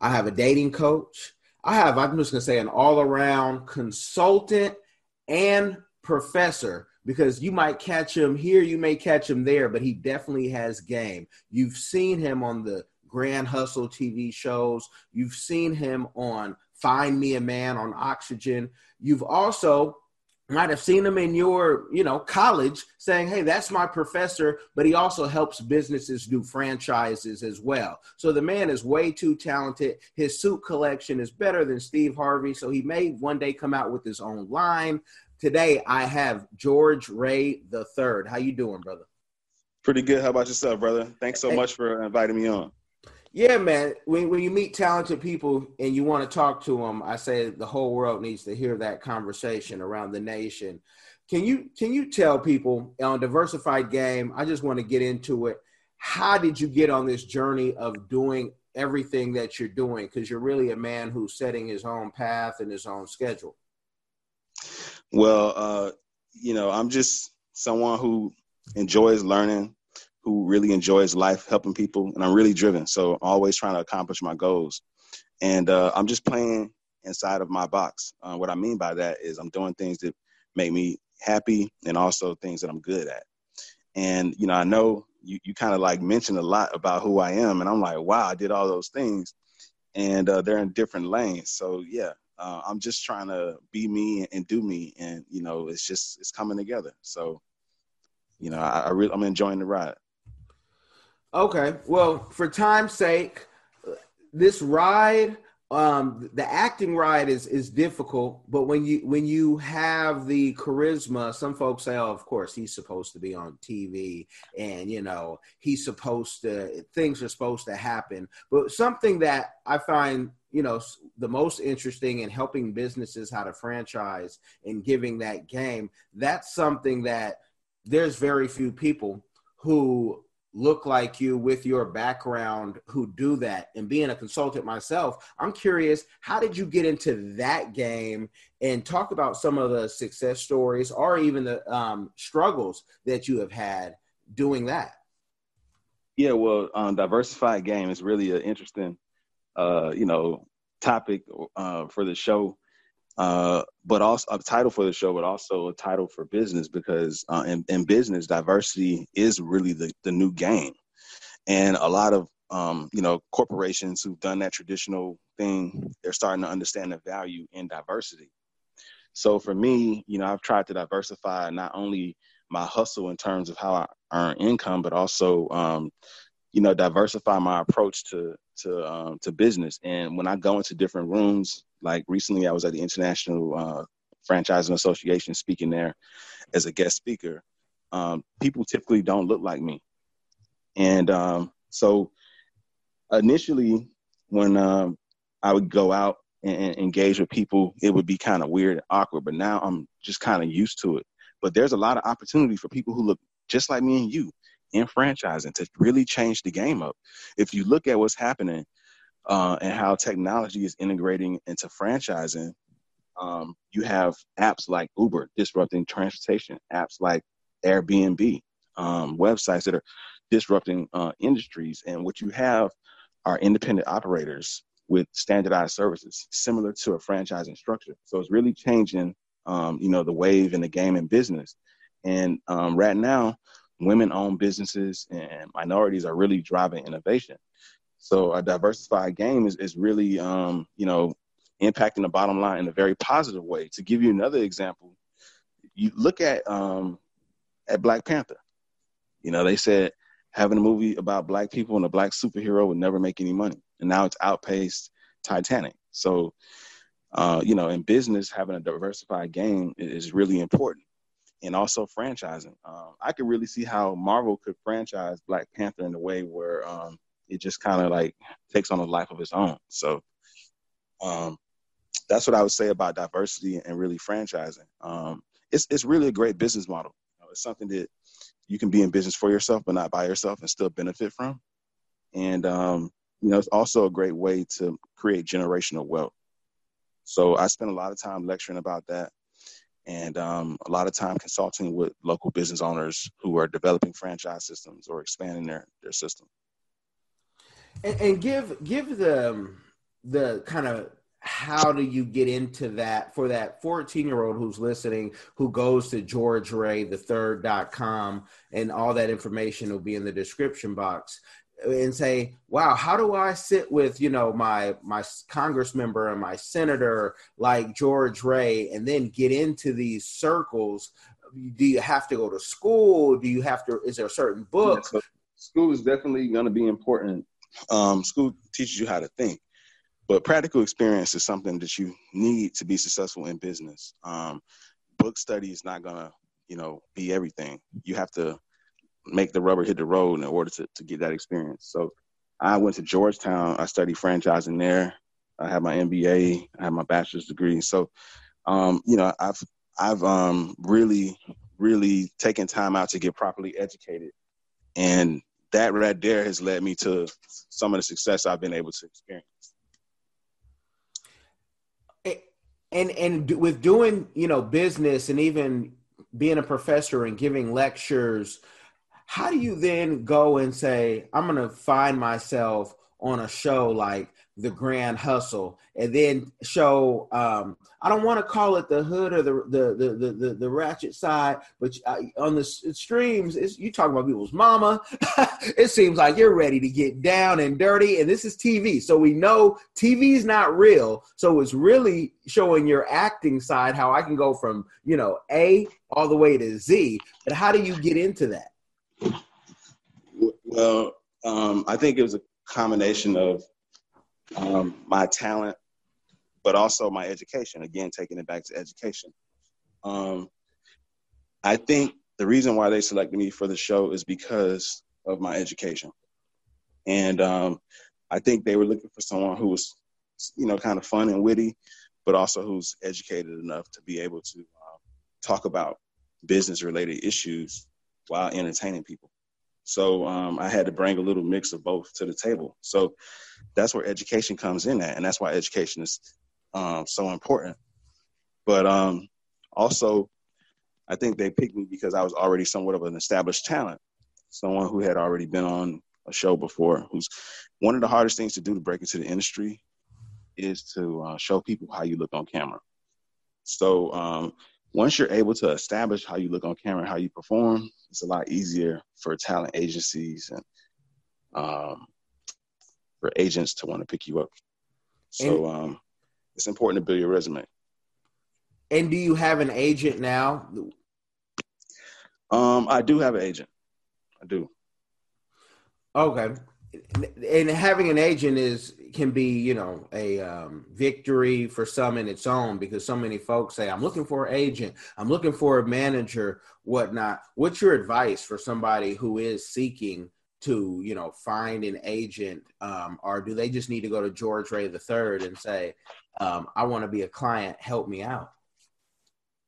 I have a dating coach, I have, I'm just gonna say, an all around consultant and professor because you might catch him here, you may catch him there, but he definitely has game. You've seen him on the Grand Hustle TV shows, you've seen him on Find Me a Man on Oxygen, you've also might have seen him in your you know college saying hey that's my professor but he also helps businesses do franchises as well so the man is way too talented his suit collection is better than steve harvey so he may one day come out with his own line today i have george ray the third how you doing brother Pretty good. How about yourself, brother? Thanks so much for inviting me on. Yeah, man. When when you meet talented people and you want to talk to them, I say the whole world needs to hear that conversation around the nation. Can you can you tell people on diversified game? I just want to get into it. How did you get on this journey of doing everything that you're doing? Because you're really a man who's setting his own path and his own schedule. Well, uh, you know, I'm just someone who enjoys learning, who really enjoys life, helping people, and I'm really driven. So I'm always trying to accomplish my goals. And uh, I'm just playing inside of my box. Uh, what I mean by that is I'm doing things that make me happy and also things that I'm good at. And, you know, I know you, you kind of like mentioned a lot about who I am. And I'm like, wow, I did all those things. And uh, they're in different lanes. So, yeah, uh, I'm just trying to be me and, and do me. And, you know, it's just, it's coming together. So, you know, I, I really, I'm enjoying the ride. Okay. Well, for time's sake, this ride, um, the acting ride is is difficult, but when you when you have the charisma, some folks say, "Oh, of course, he's supposed to be on TV, and you know, he's supposed to things are supposed to happen." But something that I find you know the most interesting in helping businesses how to franchise and giving that game that's something that there's very few people who look like you with your background who do that and being a consultant myself i'm curious how did you get into that game? And talk about some of the success stories or even the um, struggles that you have had doing that. Yeah, well, um, diversified game is really an interesting, uh, you know, topic uh, for the show, uh, but also a title for the show, but also a title for business because uh, in, in business, diversity is really the, the new game, and a lot of um, you know corporations who've done that traditional thing, they're starting to understand the value in diversity. So for me, you know, I've tried to diversify not only my hustle in terms of how I earn income, but also, um, you know, diversify my approach to to um, to business. And when I go into different rooms, like recently, I was at the International uh, Franchising Association speaking there as a guest speaker. Um, people typically don't look like me, and um, so initially, when um, I would go out and, and engage with people, it would be kind of weird and awkward. But now I'm just kind of used to it. But there's a lot of opportunity for people who look just like me and you in franchising to really change the game up. If you look at what's happening uh, and how technology is integrating into franchising, um, you have apps like Uber disrupting transportation, apps like Airbnb, um, websites that are disrupting uh, industries. And what you have are independent operators with standardized services, similar to a franchising structure. So it's really changing, um, you know, the wave in the game and business. And um, right now, women-owned businesses and minorities are really driving innovation. So a diversified game is, is really, um, you know, impacting the bottom line in a very positive way. To give you another example, you look at um, at Black Panther. You know, they said having a movie about black people and a black superhero would never make any money, and now it's outpaced Titanic. So, uh, you know, in business, having a diversified game is really important, and also franchising. Um, I could really see how Marvel could franchise Black Panther in a way where um, it just kind of like takes on a life of its own. So, um, that's what I would say about diversity and really franchising. Um, it's it's really a great business model. You know, it's something that you can be in business for yourself, but not by yourself, and still benefit from. And um, you know, it's also a great way to create generational wealth. So I spend a lot of time lecturing about that, and um, a lot of time consulting with local business owners who are developing franchise systems or expanding their their system. And, and give give the the kind of how do you get into that for that 14 year old who's listening who goes to george ray the third.com and all that information will be in the description box and say wow how do i sit with you know my my congress member and my senator like george ray and then get into these circles do you have to go to school do you have to is there a certain book yeah, so school is definitely going to be important um, school teaches you how to think but practical experience is something that you need to be successful in business. Um, book study is not gonna, you know, be everything. You have to make the rubber hit the road in order to, to get that experience. So I went to Georgetown. I studied franchising there. I have my MBA. I have my bachelor's degree. So, um, you know, I've I've um, really, really taken time out to get properly educated, and that right there has led me to some of the success I've been able to experience. and and with doing you know business and even being a professor and giving lectures how do you then go and say i'm going to find myself on a show like the grand hustle and then show um, i don't want to call it the hood or the the the the, the, the ratchet side but uh, on the streams you talk about people's mama. It seems like you're ready to get down and dirty and this is tv so we know tv's not real. So it's really showing your acting side how i can go from you know a all the way to z. But how do you get into that well um, i think it was a combination of um, my talent, but also my education. Again, taking it back to education. Um, I think the reason why they selected me for the show is because of my education, and um, I think they were looking for someone who was, you know, kind of fun and witty, but also who's educated enough to be able to um, talk about business-related issues while entertaining people. So um, I had to bring a little mix of both to the table. So that's where education comes in at, and that's why education is um, so important. But um, also, I think they picked me because I was already somewhat of an established talent, someone who had already been on a show before. Who's one of the hardest things to do to break into the industry is to uh, show people how you look on camera. So um, once you're able to establish how you look on camera, how you perform, it's a lot easier for talent agencies and um, for agents to want to pick you up. So um, it's important to build your resume. And do you have an agent now? Um, I do have an agent. I do. Okay and having an agent is can be you know a um, victory for some in its own because so many folks say i'm looking for an agent. I'm looking for a manager whatnot. What's your advice for somebody who is seeking to you know find an agent um, or do they just need to go to george ray the third and say um, i want to be a client. Help me out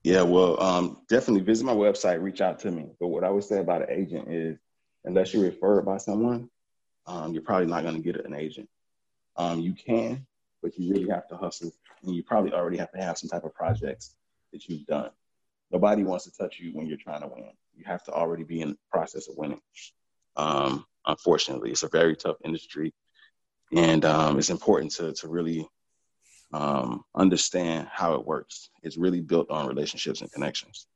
yeah well um, definitely visit my website. Reach out to me. But what i would say about an agent is unless you're referred by someone um, you're probably not going to get an agent. Um, you can, but you really have to hustle, and you probably already have to have some type of projects that you've done. Nobody wants to touch you when you're trying to win. You have to already be in the process of winning. Um, unfortunately, it's a very tough industry, and um, it's important to to really um, understand how it works. It's really built on relationships and connections.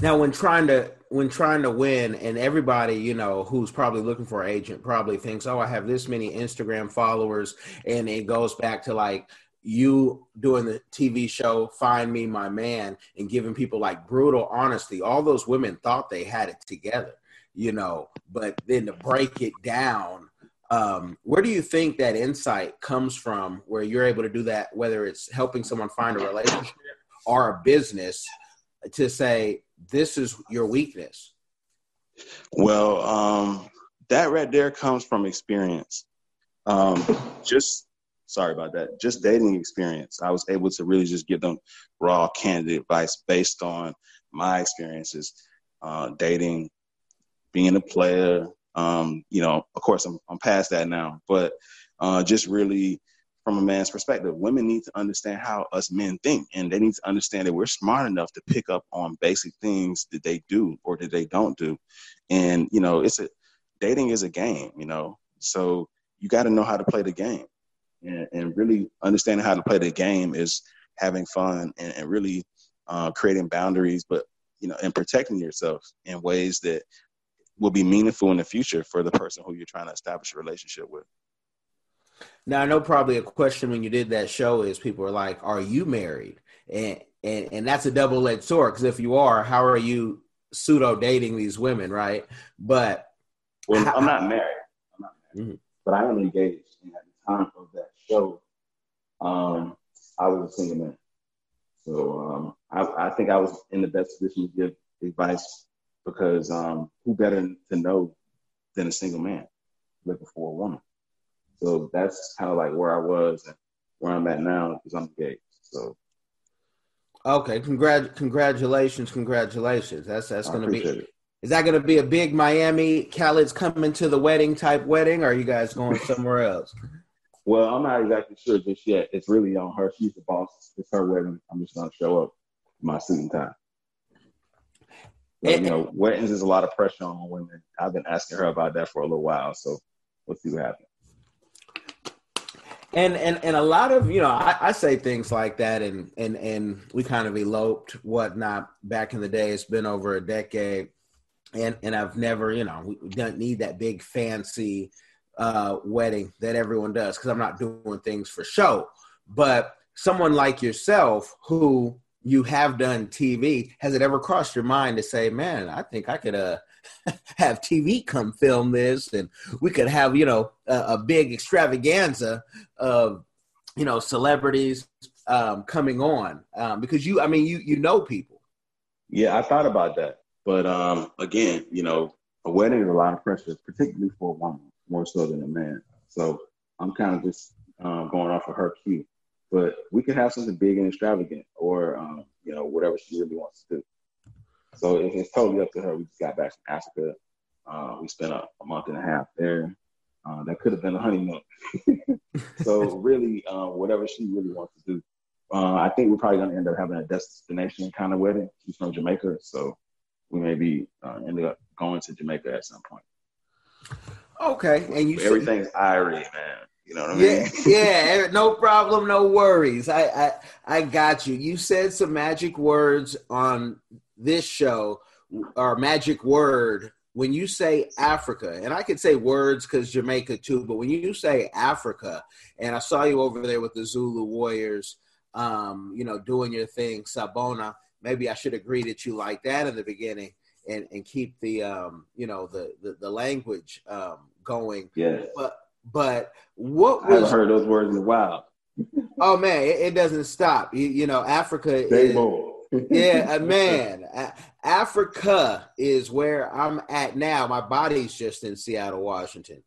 Now, when trying to when trying to win, and everybody you know who's probably looking for an agent probably thinks, "Oh, I have this many Instagram followers," and it goes back to like you doing the TV show "Find Me My Man" and giving people like brutal honesty. All those women thought they had it together, you know, but then to break it down. Um, where do you think that insight comes from where you're able to do that, whether it's helping someone find a relationship or a business, to say, this is your weakness? Well, um, that right there comes from experience. Um, just sorry about that. Just dating experience. I was able to really just give them raw, candid advice based on my experiences, uh, dating, being a player. Um, you know, of course, I'm, I'm past that now, but uh, just really from a man's perspective, women need to understand how us men think, and they need to understand that we're smart enough to pick up on basic things that they do or that they don't do. And you know, it's a dating is a game, you know, so you got to know how to play the game, and, and, really understanding how to play the game is having fun and, and really uh, creating boundaries, but you know, and protecting yourself in ways that will be meaningful in the future for the person who you're trying to establish a relationship with. Now I know probably a question when you did that show is people are like, "Are you married?" and and and that's a double edged sword because if you are, how are you pseudo dating these women, right? But well, how, I'm not married. I'm not married, mm-hmm. but I am engaged. And at the time of that show, um, I was a single man, so um, I, I think I was in the best position to give advice because um, who better to know than a single man looking for a woman? So that's kind of like where I was and where I'm at now because I'm gay. So. Okay, Congrat- congratulations, congratulations. That's that's going to be. It. Is that going to be a big Miami Khaled's coming to the wedding type wedding, or are you guys going somewhere else? Well, I'm not exactly sure just yet. It's really on her. She's the boss. It's her wedding. I'm just going to show up my suit and tie. But, and, you eh, know, weddings is a lot of pressure on women. I've been asking her about that for a little while, so we'll see what happens and and and a lot of you know I, I, say things like that and and and we kind of eloped whatnot back in the day. It's been over a decade. And and i've never you know we don't need that big fancy uh wedding that everyone does because i'm not doing things for show. But someone like yourself who you have done tv has it ever crossed your mind to say man i think i could uh have TV come film this, and we could have you know a, a big extravaganza of you know celebrities um, coming on um, because you, I mean, you you know people. Yeah, I thought about that, but um, again, you know, a wedding is a lot of pressure, particularly for a woman, more so than a man. So I'm kind of just um, going off of her cue. But we could have something big and extravagant, or um, you know, whatever she really wants to do. So it, it's totally up to her. We just got back from Africa. Uh, we spent a, a, month and a half there. Uh, that could have been a honeymoon. so really, uh, whatever she really wants to do. Uh, I think we're probably going to end up having a destination kind of wedding. She's from Jamaica, so we may be uh, ended up going to Jamaica at some point. Okay, and you everything's Irie, man. You know what I mean? Yeah, yeah, no problem, no worries. I, I I got you. You said some magic words on this show, our magic word, when you say Africa, and I could say words because Jamaica too, but when you say Africa, and I saw you over there with the Zulu Warriors, um, you know, doing your thing, Sabona, maybe I should have greeted you like that in the beginning and, and keep the, um, you know, the, the, the language um, going. Yeah. But, but what was. I haven't heard those words in a while. oh, man, it, it doesn't stop. You, you know, Africa is. Bold yeah, uh, man. Africa is where I'm at now. My body's just in Seattle, Washington.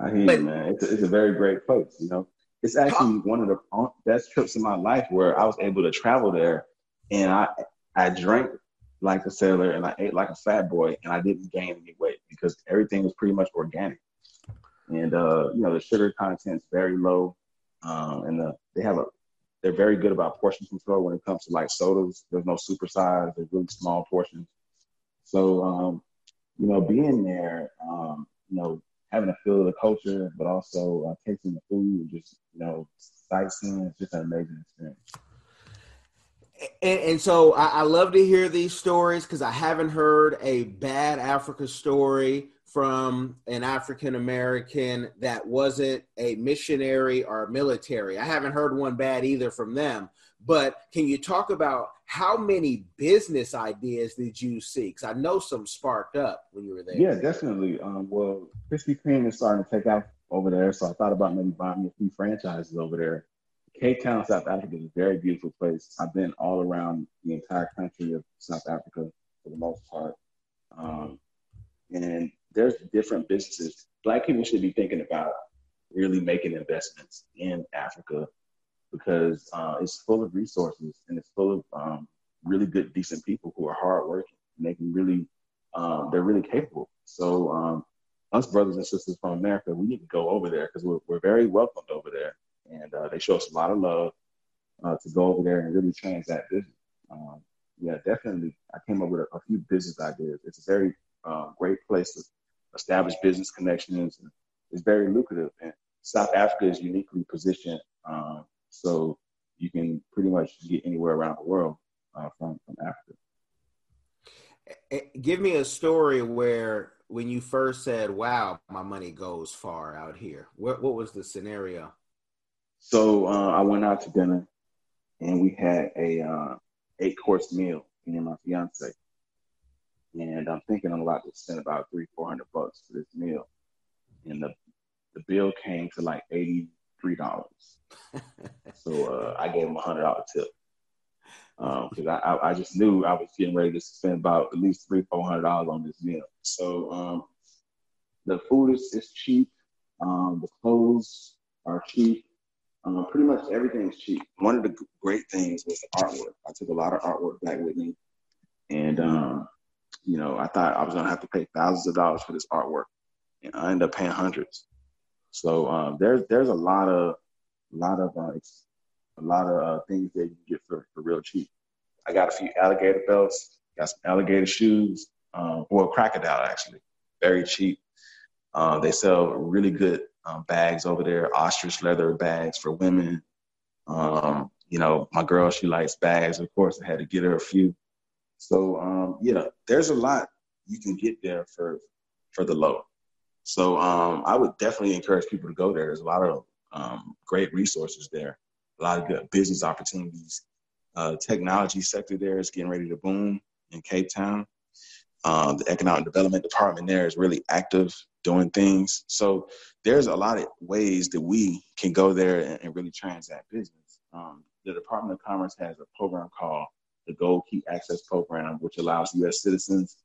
I hear but, you, man. It's a, it's a very great place. You know, it's actually one of the best trips in my life where I was able to travel there, and I I drank like a sailor and I ate like a fat boy, and I didn't gain any weight because everything was pretty much organic. And uh, you know, the sugar content's very low, um, and the, they have a they're very good about portion control when it comes to like sodas. There's no super size. There's really small portions. So, um, you know, being there, um, you know, having a feel of the culture, but also uh, tasting the food and just, you know, sightseeing, it's just an amazing experience. And, and, so I, I, love to hear these stories because I haven't heard a bad Africa story from an African American that wasn't a missionary or military. I haven't heard one bad either from them. But can you talk about how many business ideas did you see? Because I know some sparked up when you were there. Yeah, definitely. Um, well, Krispy Kreme is starting to take off over there, so I thought about maybe buying a few franchises over there. Cape Town, South Africa is a very beautiful place. I've been all around the entire country of South Africa for the most part. Um, and there's different businesses. Black people should be thinking about really making investments in Africa because uh, it's full of resources and it's full of um, really good, decent people who are hardworking and they can really, um, they're really capable. So um, us brothers and sisters from America, we need to go over there because we're, we're very welcomed over there, and uh, they show us a lot of love uh, to go over there and really change that business. Um, yeah, definitely. I came up with a, a few business ideas. It's a very uh, great place to establish business connections. And it's very lucrative, and South Africa is uniquely positioned, um, so you can pretty much get anywhere around the world uh, from from Africa. Eh, give me a story where when you first said, "Wow, my money goes far out here." What what was the scenario? So uh, I went out to dinner, and we had a uh, eight course meal, me and my fiance. And I'm thinking I'm about to spend about three four hundred bucks for this meal, and the the bill came to like eighty three dollars. so uh, I gave him a hundred dollar tip because um, I, I just knew I was getting ready to spend about at least three four hundred dollars on this meal. So um, the food is, is cheap. Um, the clothes are cheap. Um, pretty much everything is cheap. One of the great things was the artwork. I took a lot of artwork back with me, and um, you know I thought I was gonna have to pay thousands of dollars for this artwork, and I ended up paying hundreds. So um, there's there's a lot of a lot of uh, a lot of uh, things that you get for, for real cheap. I got a few alligator belts, got some alligator shoes, um, or crocodile actually, very cheap. Uh, they sell really good um, bags over there, ostrich leather bags for women. Um, you know, my girl, she likes bags. Of course, I had to get her a few. So um, yeah, there's a lot you can get there for for the low. So um, I would definitely encourage people to go there. There's a lot of um, great resources there a lot of good business opportunities. Uh, technology sector there is getting ready to boom in Cape Town. Uh, the economic development department there is really active doing things. So there's a lot of ways that we can go there and, and really transact business. Um, the Department of Commerce has a program called the Gold Key Access Program, which allows U.S. citizens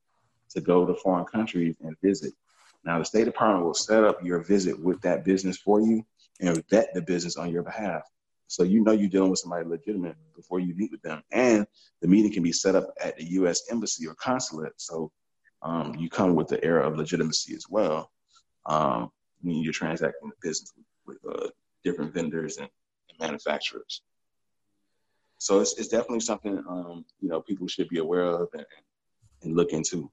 to go to foreign countries and visit. Now, the State Department will set up your visit with that business for you and vet the business on your behalf. So you know you're dealing with somebody legitimate before you meet with them. And the meeting can be set up at the U.S. embassy or consulate. So um, you come with the air of legitimacy as well um, when you're transacting the business with, with uh, different vendors and, and, manufacturers. So it's, it's definitely something um, you know people should be aware of and, and look into.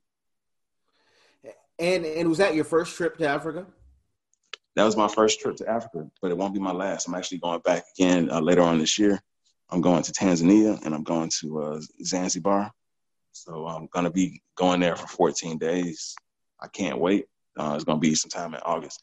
And and was that your first trip to Africa? that was my first trip to Africa, but it won't be my last. I'm actually going back again uh, later on this year. I'm going to Tanzania and I'm going to uh, Zanzibar. So I'm going to be going there for 14 days. I can't wait. Uh, it's going to be sometime in August.